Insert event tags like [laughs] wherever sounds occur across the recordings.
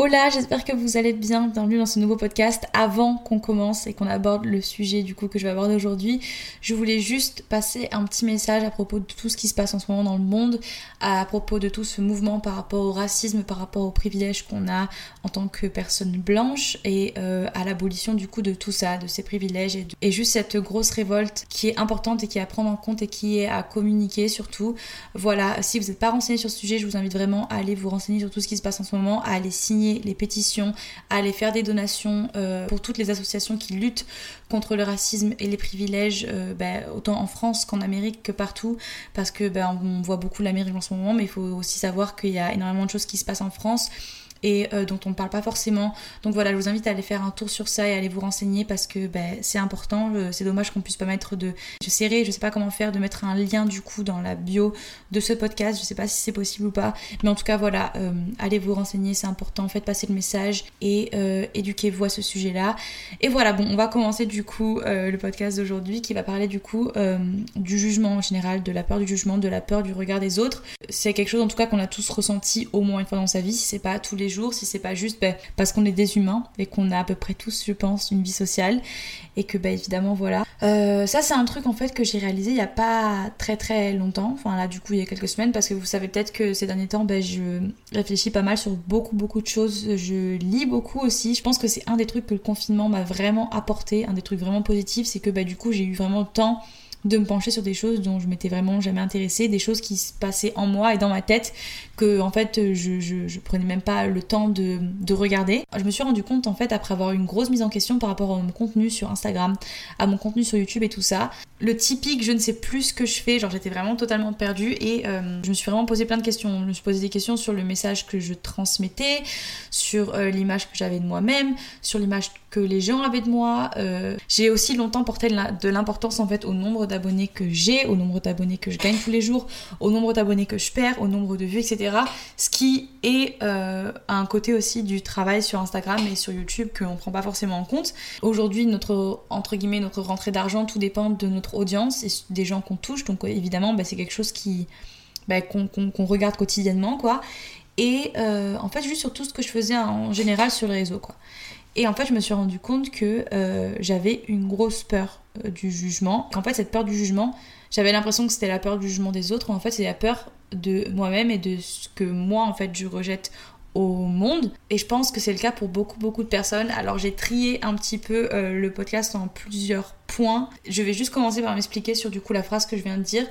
Hola, j'espère que vous allez bien. Bienvenue dans ce nouveau podcast. Avant qu'on commence et qu'on aborde le sujet du coup que je vais aborder aujourd'hui, je voulais juste passer un petit message à propos de tout ce qui se passe en ce moment dans le monde, à propos de tout ce mouvement par rapport au racisme, par rapport aux privilèges qu'on a en tant que personne blanche et euh, à l'abolition du coup de tout ça, de ces privilèges et, et, juste cette grosse révolte qui est importante et qui est à prendre en compte et qui est à communiquer surtout. Voilà, si vous n'êtes pas renseigné sur ce sujet, je vous invite vraiment à aller vous renseigner sur tout ce qui se passe en ce moment, à aller signer les pétitions, à aller faire des donations euh, pour toutes les associations qui luttent contre le racisme et les privilèges, euh, bah, autant en France qu'en Amérique que partout, parce que bah, on voit beaucoup l'Amérique en ce moment, mais il faut aussi savoir qu'il y a énormément de choses qui se passent en France et euh, dont on ne parle pas forcément. Donc voilà, je vous invite à aller faire un tour sur ça et aller vous renseigner parce que ben, c'est important. C'est dommage qu'on puisse pas mettre de. Je serai, je sais pas comment faire, de mettre un lien du coup dans la bio de ce podcast. Je sais pas si c'est possible ou pas. Mais en tout cas, voilà, euh, allez vous renseigner, c'est important. Faites passer le message et euh, éduquez-vous à ce sujet-là. Et voilà, bon, on va commencer du coup le podcast d'aujourd'hui qui va parler du coup du jugement en général, de la peur du jugement, de la peur du regard des autres. C'est quelque chose en tout cas qu'on a tous ressenti au moins une fois dans sa vie, si c'est pas tous les jours, si c'est pas juste ben, parce qu'on est des humains et qu'on a à peu près tous, je pense, une vie sociale et que bah évidemment voilà. Euh, ça c'est un truc en fait que j'ai réalisé il y a pas très très longtemps, enfin là du coup il y a quelques semaines parce que vous savez peut-être que ces derniers temps ben, je réfléchis pas mal sur beaucoup beaucoup de choses, je lis beaucoup aussi. Je pense que c'est un des trucs que le confinement m'a vraiment apporté, un des trucs vraiment positifs, c'est que bah du coup j'ai eu vraiment le temps de me pencher sur des choses dont je m'étais vraiment jamais intéressée, des choses qui se passaient en moi et dans ma tête que en fait je, prenais même pas le temps de, de, regarder. Je me suis rendu compte en fait après avoir eu une grosse mise en question par rapport à mon contenu sur Instagram, à mon contenu sur YouTube et tout ça. Le typique je ne sais plus ce que je fais, genre j'étais vraiment totalement perdue et euh, je me suis vraiment posé plein de questions. Je me suis posé des questions sur le message que je transmettais, sur euh, l'image que j'avais de moi-même, sur l'image que les gens avaient de moi. Euh, j'ai aussi longtemps porté de l'importance en fait au nombre d'abonnés que j'ai, au nombre d'abonnés que je gagne tous les jours, au nombre d'abonnés que je perds, au nombre de vues, etc. Ce qui est euh, un côté aussi du travail sur Instagram et sur YouTube qu'on ne prend pas forcément en compte. Aujourd'hui, notre, entre guillemets, notre rentrée d'argent, tout dépend de notre audience et des gens qu'on touche. Donc évidemment, bah, c'est quelque chose qui bah, qu'on regarde quotidiennement, quoi. Et euh, en fait, juste sur tout ce que je faisais en général sur le réseau, quoi. Et en fait, je me suis rendu compte que euh, j'avais une grosse peur du jugement. Qu'en fait, cette peur du jugement, j'avais l'impression que c'était la peur du jugement des autres, en fait, c'est la peur de moi-même et de ce que moi en fait je rejette monde et je pense que c'est le cas pour beaucoup beaucoup de personnes alors j'ai trié un petit peu euh, le podcast en plusieurs points je vais juste commencer par m'expliquer sur du coup la phrase que je viens de dire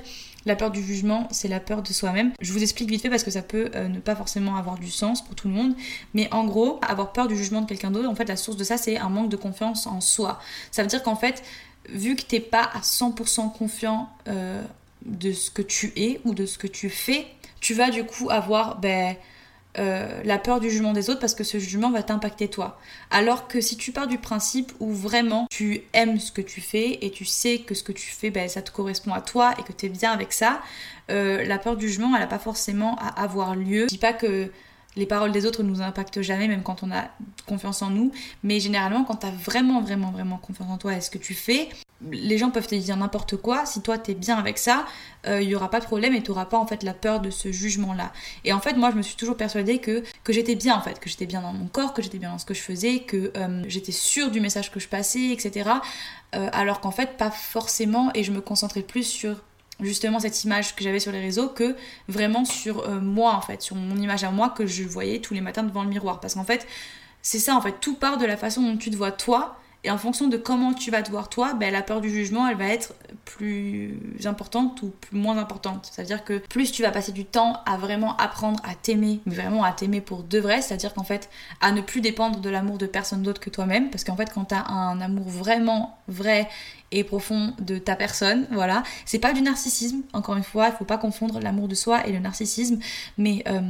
la peur du jugement, c'est la peur de soi-même. Je vous explique vite fait parce que ça peut euh, ne pas forcément avoir du sens pour tout le monde. Mais en gros, avoir peur du jugement de quelqu'un d'autre, en fait, la source de ça, c'est un manque de confiance en soi. Ça veut dire qu'en fait, vu que t'es pas à 100% confiant euh, de ce que tu es ou de ce que tu fais, tu vas du coup avoir ben, euh, la peur du jugement des autres parce que ce jugement va t'impacter toi. Alors que si tu pars du principe où vraiment tu aimes ce que tu fais et tu sais que ce que tu fais, ben, ça te correspond à toi et que tu es bien avec ça, euh, la peur du jugement, elle n'a pas forcément à avoir lieu. Je dis pas que les paroles des autres nous impactent jamais, même quand on a confiance en nous. Mais généralement, quand tu vraiment, vraiment, vraiment confiance en toi et ce que tu fais, les gens peuvent te dire n'importe quoi. Si toi, tu es bien avec ça, il euh, n'y aura pas de problème et tu pas en fait la peur de ce jugement-là. Et en fait, moi, je me suis toujours persuadée que, que j'étais bien en fait, que j'étais bien dans mon corps, que j'étais bien dans ce que je faisais, que euh, j'étais sûre du message que je passais, etc. Euh, alors qu'en fait, pas forcément, et je me concentrais plus sur justement cette image que j'avais sur les réseaux que vraiment sur moi en fait, sur mon image à moi que je voyais tous les matins devant le miroir. Parce qu'en fait, c'est ça en fait, tout part de la façon dont tu te vois toi. Et en fonction de comment tu vas te voir toi, ben, la peur du jugement, elle va être plus importante ou plus moins importante. C'est-à-dire que plus tu vas passer du temps à vraiment apprendre à t'aimer, vraiment à t'aimer pour de vrai, c'est-à-dire qu'en fait, à ne plus dépendre de l'amour de personne d'autre que toi-même. Parce qu'en fait, quand tu as un amour vraiment vrai et profond de ta personne, voilà. C'est pas du narcissisme, encore une fois, il faut pas confondre l'amour de soi et le narcissisme, mais euh,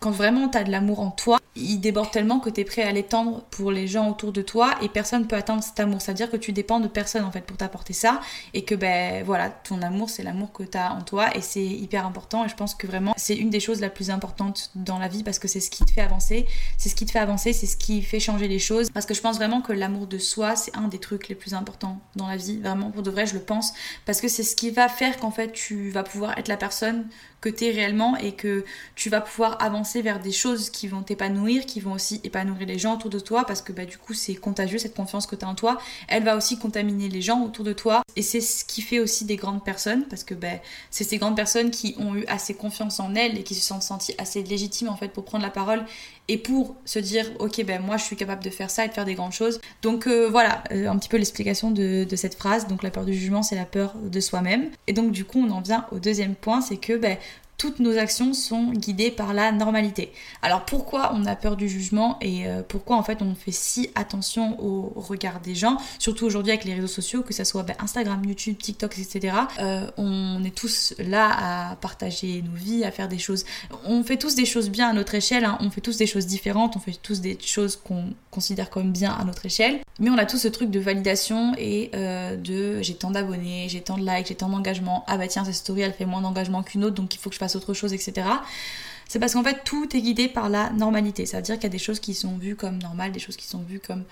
quand vraiment tu as de l'amour en toi, il déborde tellement que tu es prêt à l'étendre pour les gens autour de toi et personne peut atteindre cet amour. C'est-à-dire que tu dépends de personne en fait pour t'apporter ça et que ben voilà, ton amour c'est l'amour que tu as en toi et c'est hyper important et je pense que vraiment c'est une des choses la plus importantes dans la vie parce que c'est ce qui te fait avancer, c'est ce qui te fait avancer, c'est ce qui fait changer les choses parce que je pense vraiment que l'amour de soi c'est un des trucs les plus importants dans la vie, vraiment pour de vrai je le pense. Parce que c'est ce qui va faire qu'en fait tu vas pouvoir être la personne que tu es réellement et que tu vas pouvoir avancer vers des choses qui vont t'épanouir, qui vont aussi épanouir les gens autour de toi. Parce que bah, du coup c'est contagieux cette confiance que tu as en toi. Elle va aussi contaminer les gens autour de toi. Et c'est ce qui fait aussi des grandes personnes. Parce que bah, c'est ces grandes personnes qui ont eu assez confiance en elles et qui se sont senties assez légitimes en fait pour prendre la parole et pour se dire ok ben moi je suis capable de faire ça et de faire des grandes choses. Donc euh, voilà euh, un petit peu l'explication de, cette phrase. Donc la peur du jugement c'est la peur de soi-même. Et donc du coup on en vient au deuxième point, c'est que ben, toutes nos actions sont guidées par la normalité. Alors pourquoi on a peur du jugement et euh, pourquoi en fait on fait si attention au regard des gens, surtout aujourd'hui avec les réseaux sociaux, que ce soit ben, Instagram, YouTube, TikTok, etc. Euh, on est tous là à partager nos vies, à faire des choses. On fait tous des choses bien à notre échelle, hein. on fait tous des choses différentes, on fait tous des choses qu'on considère comme bien à notre échelle. Mais on a tous ce truc de validation et euh, de j'ai tant d'abonnés, j'ai tant de likes, j'ai tant d'engagement. Ah bah tiens, cette story elle fait moins d'engagement qu'une autre donc il faut que je fasse autre chose, etc. C'est parce qu'en fait tout est guidé par la normalité. Ça veut dire qu'il y a des choses qui sont vues comme normales, des choses qui sont vues comme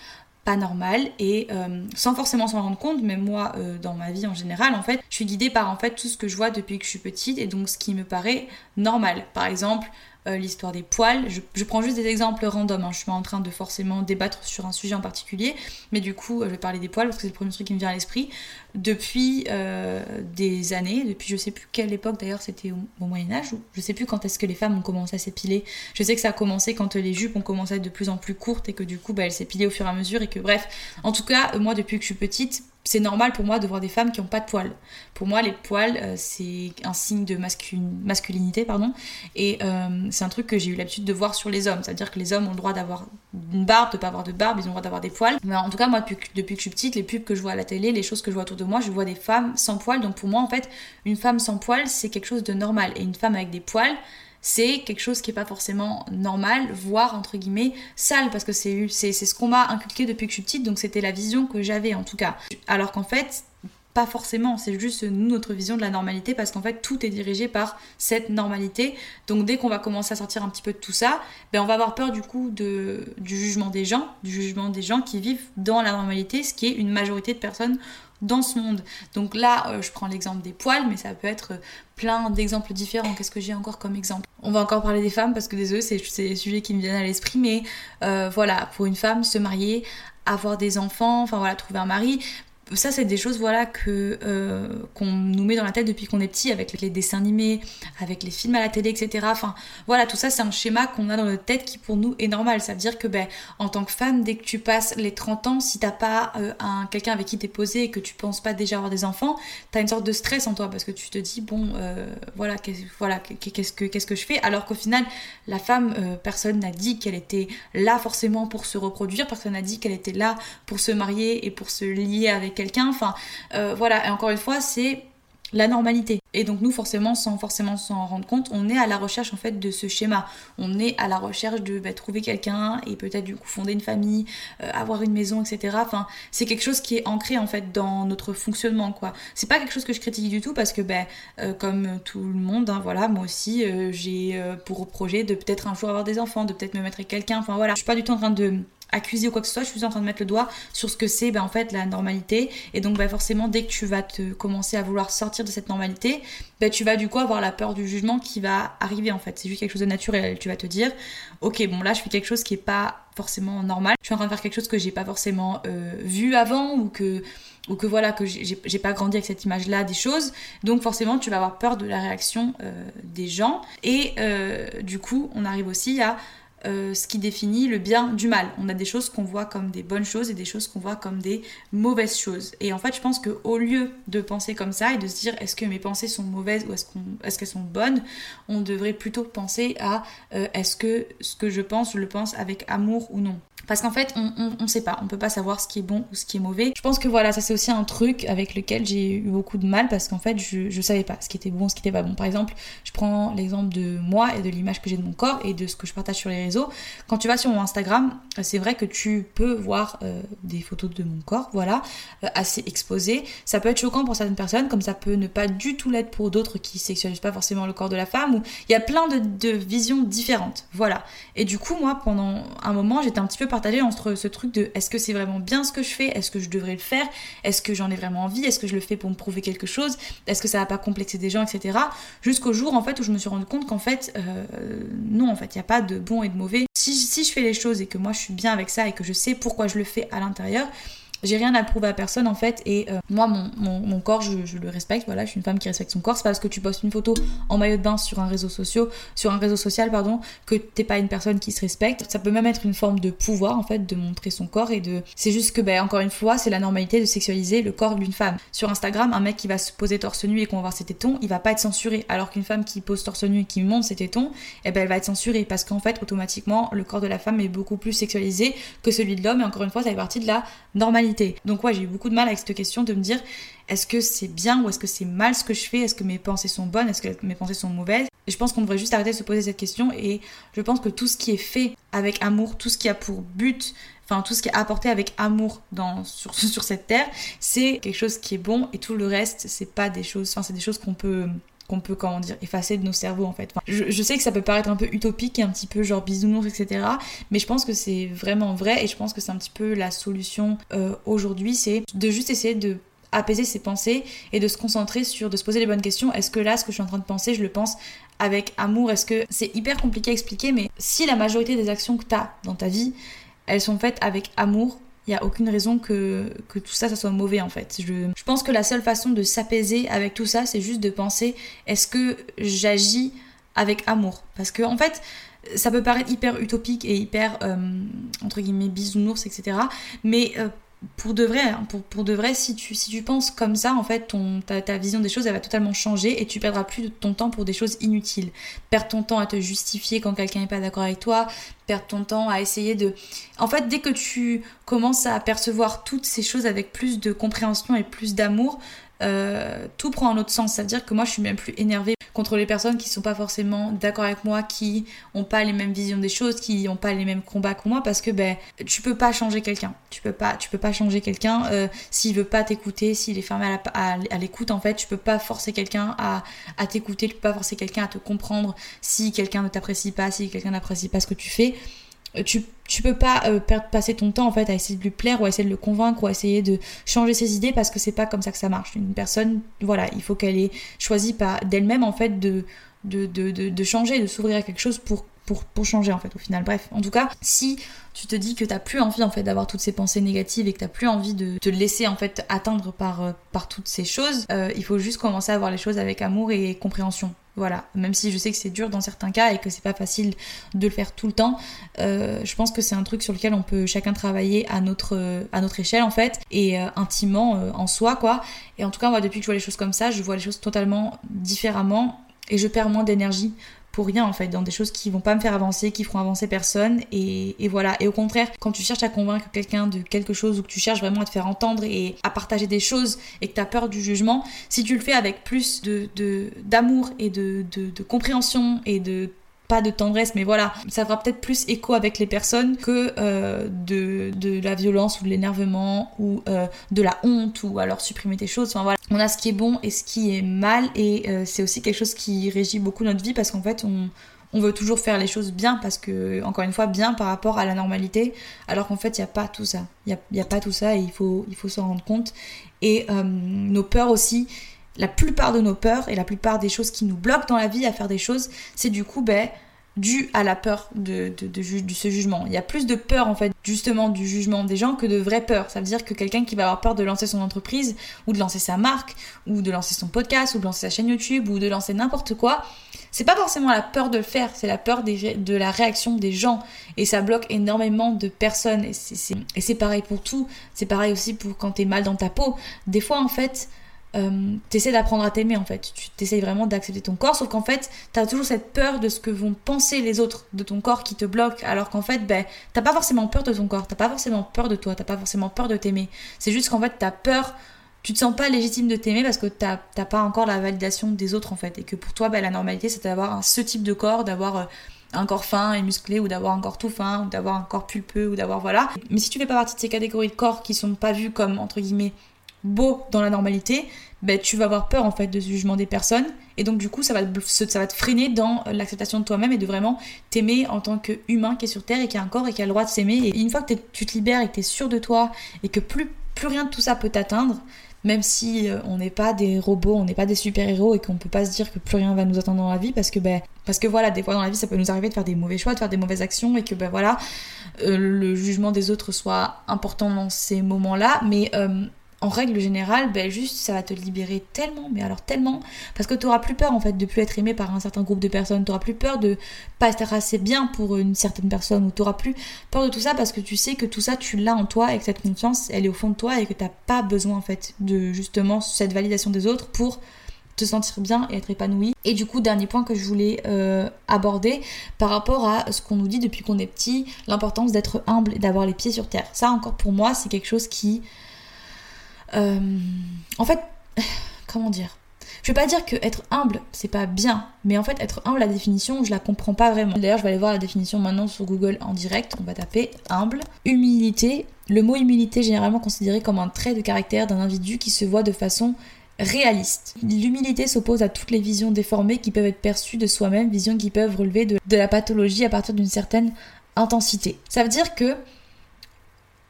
pas normales et euh, sans forcément s'en rendre compte mais moi euh, dans ma vie en général en fait je suis guidée par en fait tout ce que je vois depuis que je suis petite et donc ce qui me paraît normal par exemple euh, l'histoire des poils. Je, prends juste des exemples random, hein. je suis pas en train de forcément débattre sur un sujet en particulier, mais du coup, euh, je vais parler des poils parce que c'est le premier truc qui me vient à l'esprit. Depuis euh, des années, depuis je sais plus quelle époque d'ailleurs, c'était au, Moyen-Âge, je sais plus quand est-ce que les femmes ont commencé à s'épiler. Je sais que ça a commencé quand les jupes ont commencé à être de plus en plus courtes et que du coup, bah, elles s'épilaient au fur et à mesure, et que bref, en tout cas, moi, depuis que je suis petite, c'est normal pour moi de voir des femmes qui n'ont pas de poils. Pour moi, les poils, euh, c'est un signe de masculinité, pardon. Et euh, c'est un truc que j'ai eu l'habitude de voir sur les hommes. C'est-à-dire que les hommes ont le droit d'avoir une barbe, de pas avoir de barbe, ils ont le droit d'avoir des poils. Mais en tout cas, moi, depuis que, depuis que je suis petite, les pubs que je vois à la télé, les choses que je vois autour de moi, je vois des femmes sans poils. Donc pour moi, en fait, une femme sans poils, c'est quelque chose de normal. Et une femme avec des poils, c'est quelque chose qui est pas forcément normal, voire entre guillemets sale, parce que c'est ce qu'on m'a inculqué depuis que je suis petite, donc c'était la vision que j'avais en tout cas. Alors qu'en fait, pas forcément, c'est juste notre vision de la normalité, parce qu'en fait, tout est dirigé par cette normalité. Donc dès qu'on va commencer à sortir un petit peu de tout ça, ben, on va avoir peur du coup du jugement des gens, du jugement des gens qui vivent dans la normalité, ce qui est une majorité de personnes dans ce monde. Donc là, euh, je prends l'exemple des poils, mais ça peut être plein d'exemples différents. Qu'est-ce que j'ai encore comme exemple? On va encore parler des femmes parce que désolé, c'est des sujets qui me viennent à l'esprit, mais euh, voilà, pour une femme, se marier, avoir des enfants, enfin voilà, trouver un mari, ça c'est des choses voilà que euh, qu'on nous met dans la tête depuis qu'on est petit avec les dessins animés avec les films à la télé etc enfin voilà tout ça c'est un schéma qu'on a dans notre tête qui pour nous est normal. Ça veut dire que ben en tant que femme dès que tu passes les 30 ans si t'as pas euh, un quelqu'un avec qui t'es posé et que tu penses pas déjà avoir des enfants t'as une sorte de stress en toi parce que tu te dis bon euh, voilà qu'est-ce voilà qu'est-ce que qu'est-ce que je fais? Alors qu'au final la femme personne n'a dit qu'elle était là forcément pour se reproduire personne n'a dit qu'elle était là pour se marier et pour se lier avec quelqu'un. Enfin, euh, voilà. Et encore une fois, c'est la normalité. Et donc nous, forcément, sans forcément s'en rendre compte, on est à la recherche en fait de ce schéma. On est à la recherche de bah, trouver quelqu'un et peut-être du coup fonder une famille, euh, avoir une maison, etc. Enfin, c'est quelque chose qui est ancré en fait dans notre fonctionnement, quoi. C'est pas quelque chose que je critique du tout parce que, ben, comme tout le monde, hein, voilà, moi aussi, j'ai pour projet de peut-être un jour avoir des enfants, de peut-être me mettre avec quelqu'un. Enfin voilà, je suis pas du tout en train de accuser ou quoi que ce soit, je suis en train de mettre le doigt sur ce que c'est ben, en fait la normalité. Et donc ben, forcément, dès que tu vas te commencer à vouloir sortir de cette normalité, ben, tu vas du coup avoir la peur du jugement qui va arriver en fait. C'est juste quelque chose de naturel. Tu vas te dire, ok, bon là je fais quelque chose qui est pas forcément normal. Je suis en train de faire quelque chose que j'ai pas forcément euh, vu avant ou que ou que voilà que j'ai pas grandi avec cette image là des choses donc forcément tu vas avoir peur de la réaction euh, des gens et euh, du coup on arrive aussi à euh, ce qui définit le bien du mal. On a des choses qu'on voit comme des bonnes choses et des choses qu'on voit comme des mauvaises choses. Et en fait, je pense qu'au lieu de penser comme ça et de se dire est-ce que mes pensées sont mauvaises ou est-ce qu'elles sont bonnes, on devrait plutôt penser à euh, est-ce que ce que je pense, je le pense avec amour ou non. Parce qu'en fait, on, on, sait pas, on peut pas savoir ce qui est bon ou ce qui est mauvais. Je pense que voilà, ça c'est aussi un truc avec lequel j'ai eu beaucoup de mal parce qu'en fait, je, je savais pas ce qui était bon, ce qui était pas bon. Par exemple, je prends l'exemple de moi et de l'image que j'ai de mon corps et de ce que je partage sur les réseaux. Quand tu vas sur mon Instagram, c'est vrai que tu peux voir euh, des photos de mon corps, voilà, euh, assez exposées. Ça peut être choquant pour certaines personnes, comme ça peut ne pas du tout l'être pour d'autres qui sexualisent pas forcément le corps de la femme. Ou il y a plein de, visions différentes, voilà. Et du coup, moi, pendant un moment, j'étais un petit peu partagée entre ce truc de est-ce que c'est vraiment bien ce que je fais? Est-ce que je devrais le faire? Est-ce que j'en ai vraiment envie? Est-ce que je le fais pour me prouver quelque chose? Est-ce que ça va pas complexer des gens, etc. Jusqu'au jour en fait où je me suis rendu compte qu'en fait, euh, non, en fait, il n'y a pas de bon et de mauvais. Si, si je fais les choses et que moi je suis bien avec ça et que je sais pourquoi je le fais à l'intérieur, j'ai rien à prouver à personne en fait et euh, moi mon, mon, corps je, le respecte voilà je suis une femme qui respecte son corps. C'est pas parce que tu postes une photo en maillot de bain sur un réseau social sur un réseau social pardon que t'es pas une personne qui se respecte. Ça peut même être une forme de pouvoir en fait de montrer son corps et de c'est juste que ben encore une fois c'est la normalité de sexualiser le corps d'une femme. Sur Instagram un mec qui va se poser torse nu et qu'on va voir ses tétons il va pas être censuré. Alors qu'une femme qui pose torse nu et qui montre ses tétons eh ben elle va être censurée parce qu'en fait automatiquement le corps de la femme est beaucoup plus sexualisé que celui de l'homme. Et encore une fois ça fait partie de la normalité donc ouais, j'ai eu beaucoup de mal avec cette question de me dire est-ce que c'est bien ou est-ce que c'est mal ce que je fais? Est-ce que mes pensées sont bonnes? Est-ce que mes pensées sont mauvaises? Je pense qu'on devrait juste arrêter de se poser cette question et je pense que tout ce qui est fait avec amour, tout ce qui a pour but enfin tout ce qui est apporté avec amour sur, [laughs] sur cette terre, c'est quelque chose qui est bon et tout le reste, c'est pas des choses, enfin c'est des choses qu'on peut qu'on peut, comment dire, effacer de nos cerveaux en fait. je, sais que ça peut paraître un peu utopique et un petit peu genre bisounours, etc. Mais je pense que c'est vraiment vrai et je pense que c'est un petit peu la solution euh, aujourd'hui, c'est de juste essayer de apaiser ses pensées et de se concentrer sur, de se poser les bonnes questions. Est-ce que là, ce que je suis en train de penser, je le pense avec amour? Est-ce que c'est hyper compliqué à expliquer, mais si la majorité des actions que tu dans ta vie, elles sont faites avec amour, il n'y a aucune raison que, tout ça, soit mauvais en fait. Je, je pense que la seule façon de s'apaiser avec tout ça, c'est juste de penser est-ce que j'agis avec amour? Parce que en fait, ça peut paraître hyper utopique et hyper, euh, entre guillemets, bisounours, etc. Mais euh, pour de vrai, hein, pour, pour, de vrai, si tu, si tu penses comme ça, en fait, ton, ta, ta, vision des choses, elle va totalement changer et tu perdras plus de ton temps pour des choses inutiles. Perdre ton temps à te justifier quand quelqu'un n'est pas d'accord avec toi, perdre ton temps à essayer de... En fait, dès que tu commences à percevoir toutes ces choses avec plus de compréhension et plus d'amour, euh, tout prend un autre sens. C'est-à-dire que moi, je suis même plus énervée contre les personnes qui sont pas forcément d'accord avec moi, qui ont pas les mêmes visions des choses, qui ont pas les mêmes combats que moi, parce que ben tu peux pas changer quelqu'un. Tu peux pas, tu peux pas changer quelqu'un euh, s'il veut pas t'écouter, s'il est fermé à, l'écoute. En fait, tu peux pas forcer quelqu'un à, à t'écouter, tu peux pas forcer quelqu'un à te comprendre si quelqu'un ne t'apprécie pas, si quelqu'un n'apprécie pas ce que tu fais. Euh, tu, tu peux pas euh, passer ton temps en fait à essayer de lui plaire ou à essayer de le convaincre ou à essayer de changer ses idées parce que c'est pas comme ça que ça marche. Une personne, voilà, il faut qu'elle ait choisi d'elle-même en fait de, de, de, de, changer, de s'ouvrir à quelque chose pour, pour, pour changer en fait au final. Bref, en tout cas, si tu te dis que t'as plus envie en fait d'avoir toutes ces pensées négatives et que t'as plus envie de te laisser en fait atteindre par, euh, par toutes ces choses, il faut juste commencer à voir les choses avec amour et compréhension. Voilà, même si je sais que c'est dur dans certains cas et que c'est pas facile de le faire tout le temps, euh, je pense que c'est un truc sur lequel on peut chacun travailler à notre, notre échelle en fait et euh, intimement euh, en soi quoi. Et en tout cas, moi depuis que je vois les choses comme ça, je vois les choses totalement différemment et je perds moins d'énergie pour rien en fait, dans des choses qui vont pas me faire avancer, qui feront avancer personne. Et, voilà. Et au contraire, quand tu cherches à convaincre quelqu'un de quelque chose ou que tu cherches vraiment à te faire entendre et à partager des choses et que tu as peur du jugement, si tu le fais avec plus de d'amour et de, de compréhension et de de tendresse, mais voilà, ça fera peut-être plus écho avec les personnes que euh, de, la violence ou de l'énervement ou euh, de la honte ou alors supprimer des choses. Enfin voilà, on a ce qui est bon et ce qui est mal et euh, c'est aussi quelque chose qui régit beaucoup notre vie parce qu'en fait on, veut toujours faire les choses bien parce que, encore une fois, bien par rapport à la normalité, alors qu'en fait, il n'y a pas tout ça. Il n'y a, pas tout ça et il faut, il faut s'en rendre compte. Et nos peurs aussi, la plupart de nos peurs et la plupart des choses qui nous bloquent dans la vie à faire des choses, c'est du coup ben, dû à la peur de, de, ce jugement. Il y a plus de peur en fait justement du jugement des gens que de vraie peur. Ça veut dire que quelqu'un qui va avoir peur de lancer son entreprise ou de lancer sa marque ou de lancer son podcast ou de lancer sa chaîne YouTube ou de lancer n'importe quoi, c'est pas forcément la peur de le faire, c'est la peur de la réaction des gens. Et ça bloque énormément de personnes. Et c'est pareil pour tout. C'est pareil aussi pour quand t'es mal dans ta peau. Des fois, en fait, euh, t'essaies d'apprendre à t'aimer en fait. Tu t'essayes vraiment d'accepter ton corps, sauf qu'en fait, t'as toujours cette peur de ce que vont penser les autres de ton corps qui te bloque, alors qu'en fait, ben, t'as pas forcément peur de ton corps, t'as pas forcément peur de toi, t'as pas forcément peur de t'aimer. C'est juste qu'en fait, t'as peur, tu te sens pas légitime de t'aimer parce que t'as pas encore la validation des autres en fait. Et que pour toi, ben, la normalité, c'est d'avoir ce type de corps, d'avoir. Euh, un corps fin et musclé ou d'avoir un corps tout fin ou d'avoir un corps pulpeux ou d'avoir voilà. Mais si tu fais pas partie de ces catégories de corps qui sont pas vus comme entre guillemets beau dans la normalité, ben, tu vas avoir peur en fait de ce jugement des personnes. Et donc du coup ça va te, ça va te freiner dans l'acceptation de toi-même et de vraiment t'aimer en tant qu'humain qui est sur terre et qui a un corps et qui a le droit de s'aimer. Et une fois que tu te libères et que tu es sûr de toi et que plus, plus rien de tout ça peut t'atteindre même si euh, on n'est pas des robots, on n'est pas des super-héros et qu'on peut pas se dire que plus rien va nous attendre dans la vie parce que ben parce que voilà, des fois dans la vie ça peut nous arriver de faire des mauvais choix, de faire des mauvaises actions et que ben voilà, euh, le jugement des autres soit important dans ces moments-là, mais euh, en règle générale, ben juste ça va te libérer tellement, mais alors tellement, parce que tu auras plus peur en fait de plus être aimé par un certain groupe de personnes, tu auras plus peur de pas être assez bien pour une certaine personne, ou tu plus peur de tout ça parce que tu sais que tout ça tu l'as en toi et que cette confiance elle est au fond de toi et que t'as pas besoin en fait de justement cette validation des autres pour te sentir bien et être épanoui. Et du coup, dernier point que je voulais euh, aborder par rapport à ce qu'on nous dit depuis qu'on est petit, l'importance d'être humble et d'avoir les pieds sur terre. Ça encore pour moi, c'est quelque chose qui euh, en fait, [sighs] comment dire? Je veux pas dire que être humble, c'est pas bien, mais en fait, être humble, la définition, je la comprends pas vraiment. D'ailleurs, je vais aller voir la définition maintenant sur Google en direct. On va taper humble. Humilité. Le mot humilité, généralement considéré comme un trait de caractère d'un individu qui se voit de façon réaliste. L'humilité s'oppose à toutes les visions déformées qui peuvent être perçues de soi-même, visions qui peuvent relever de la pathologie à partir d'une certaine intensité. Ça veut dire que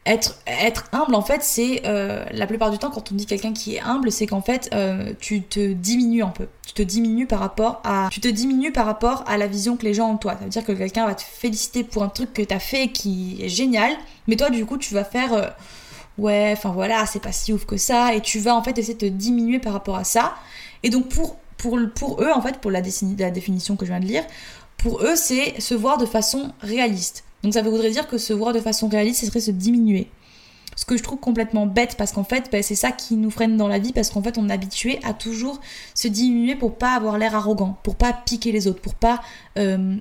être, humble, en fait, c'est euh, la plupart du temps, quand on dit quelqu'un qui est humble, c'est qu'en fait, euh, tu te diminues un peu. Tu te diminues par rapport à, tu te diminues par rapport à la vision que les gens ont de toi. Ça veut dire que quelqu'un va te féliciter pour un truc que t'as fait qui est génial, mais toi, du coup, tu vas faire, euh, ouais, enfin voilà, c'est pas si ouf que ça, et tu vas en fait essayer de te diminuer par rapport à ça. Et donc pour pour, pour eux, en fait, pour la définition que je viens de lire, pour eux, c'est se voir de façon réaliste. Donc ça voudrait dire que se voir de façon réaliste, ce serait se diminuer. Ce que je trouve complètement bête parce qu'en fait, ben, c'est ça qui nous freine dans la vie parce qu'en fait, on est habitué à toujours se diminuer pour pas avoir l'air arrogant, pour pas piquer les autres, pour pas euh,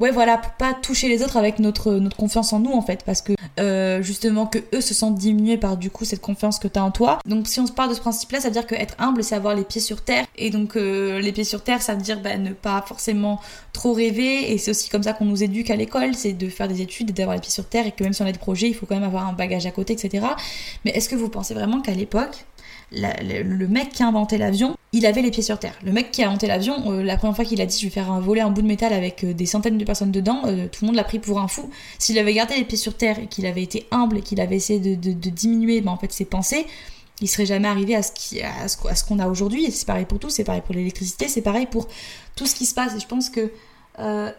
ouais voilà pour pas toucher les autres avec notre notre confiance en nous en fait parce que euh, justement que eux se sentent diminués par du coup cette confiance que tu as en toi. Donc si on se parle de ce principe là ça veut dire que être humble c'est avoir les pieds sur terre. Et donc euh, les pieds sur terre ça veut dire bah, ne pas forcément trop rêver. Et c'est aussi comme ça qu'on nous éduque à l'école c'est de faire des études d'avoir les pieds sur terre. Et que même si on a des projets il faut quand même avoir un bagage à côté etc mais est-ce que vous pensez vraiment qu'à l'époque le mec qui a inventé l'avion, il avait les pieds sur terre. Le mec qui a inventé l'avion, euh, la première fois qu'il a dit je vais faire un voler un bout de métal avec euh, des centaines de personnes dedans, euh, tout le monde l'a pris pour un fou. S'il avait gardé les pieds sur terre et qu'il avait été humble et qu'il avait essayé de, diminuer ben, en fait ses pensées, il serait jamais arrivé à ce qu'on a aujourd'hui. Et c'est pareil pour tout, c'est pareil pour l'électricité, c'est pareil pour tout ce qui se passe. Et je pense que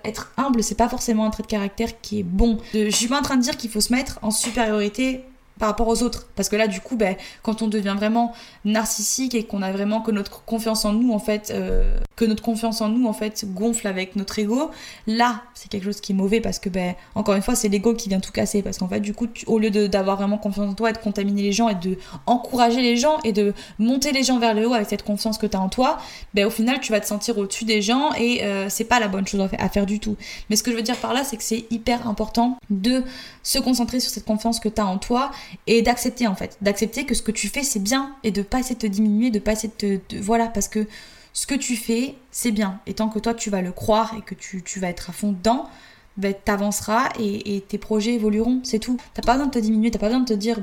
être humble, c'est pas forcément un trait de caractère qui est bon. Je suis pas en train de dire qu'il faut se mettre en supériorité par rapport aux autres. Parce que là, du coup, ben, quand on devient vraiment narcissique et qu'on a vraiment que notre confiance en nous, en fait, euh, que notre confiance en nous, en fait, gonfle avec notre ego, là, c'est quelque chose qui est mauvais parce que, ben, encore une fois, c'est l'ego qui vient tout casser. Parce qu'en fait, du coup, au lieu d'avoir vraiment confiance en toi et de contaminer les gens et de encourager les gens et de monter les gens vers le haut avec cette confiance que tu as en toi, ben, au final, tu vas te sentir au-dessus des gens et euh, c'est pas la bonne chose à faire du tout. Mais ce que je veux dire par là, c'est que c'est hyper important de se concentrer sur cette confiance que tu as en toi et d'accepter en fait, d'accepter que ce que tu fais c'est bien et de pas essayer de te diminuer, de pas essayer de te... voilà, parce que ce que tu fais c'est bien et tant que toi tu vas le croire et que tu, vas être à fond dedans, ben, t'avanceras et, et, tes projets évolueront, c'est tout. T'as pas besoin de te diminuer, t'as pas besoin de te dire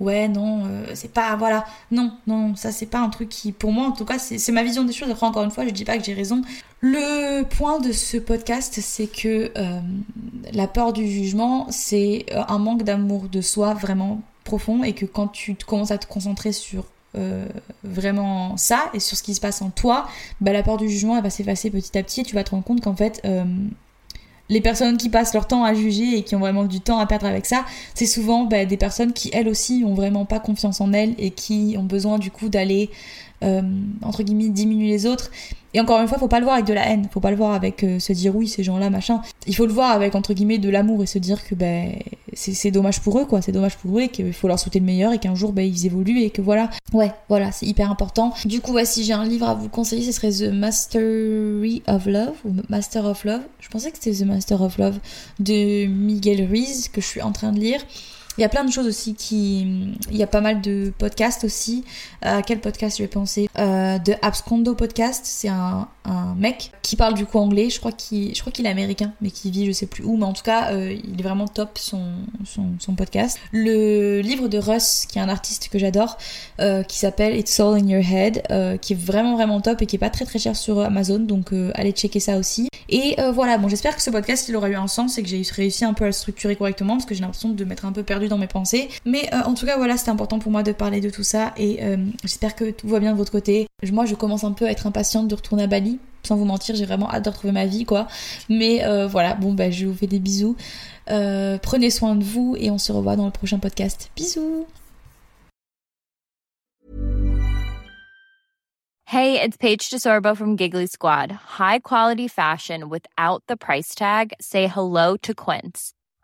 ouais non euh, c'est pas voilà. Non non ça c'est pas un truc qui pour moi en tout cas c'est ma vision des choses. Après encore une fois je dis pas que j'ai raison. Le point de ce podcast c'est que euh, la peur du jugement c'est euh, un manque d'amour de soi vraiment profond et que quand tu commences à te concentrer sur vraiment ça et sur ce qui se passe en toi, bah, la peur du jugement elle va s'effacer petit à petit et tu vas te rendre compte qu'en fait les personnes qui passent leur temps à juger et qui ont vraiment du temps à perdre avec ça, c'est souvent bah, des personnes qui elles aussi ont vraiment pas confiance en elles et qui ont besoin du coup d'aller euh, entre guillemets diminuer les autres et encore une fois, faut pas le voir avec de la haine, faut pas le voir avec euh, se dire oui, ces gens-là, machin. Il faut le voir avec entre guillemets de l'amour et se dire que ben c'est dommage pour eux, quoi. C'est dommage pour eux et qu'il faut leur souhaiter le meilleur et qu'un jour ben, ils évoluent et que voilà. Ouais, voilà, c'est hyper important. Du coup, si j'ai un livre à vous conseiller, ce serait The Mastery of Love ou Master of Love. Je pensais que c'était The Master of Love de Miguel Ruiz que je suis en train de lire. Il y a plein de choses aussi qui. Il y a pas mal de podcasts aussi. Euh, à quel podcast je vais penser? Euh, De Abscondo Podcast. C'est un, un, mec qui parle du coup anglais. Je crois qu'il est américain, mais qui vit je sais plus où. Mais en tout cas, euh, il est vraiment top son, son, podcast. Le livre de Russ, qui est un artiste que j'adore, qui s'appelle It's All in Your Head, qui est vraiment vraiment top et qui est pas très très cher sur Amazon. Donc allez checker ça aussi. Et voilà, bon, j'espère que ce podcast il aura eu un sens et que j'ai réussi un peu à le structurer correctement parce que j'ai l'impression de m'être un peu perdu dans mes pensées. Mais euh, en tout cas, voilà, c'était important pour moi de parler de tout ça et euh, j'espère que tout va bien de votre côté. Moi, je commence un peu à être impatiente de retourner à Bali. Sans vous mentir, j'ai vraiment hâte de retrouver ma vie, quoi. Mais euh, voilà, bon, bah, je vous fais des bisous. prenez soin de vous et on se revoit dans le prochain podcast. Bisous! Hey, it's Paige DeSorbo from Giggly Squad. High quality fashion without the price tag. Say hello to Quince.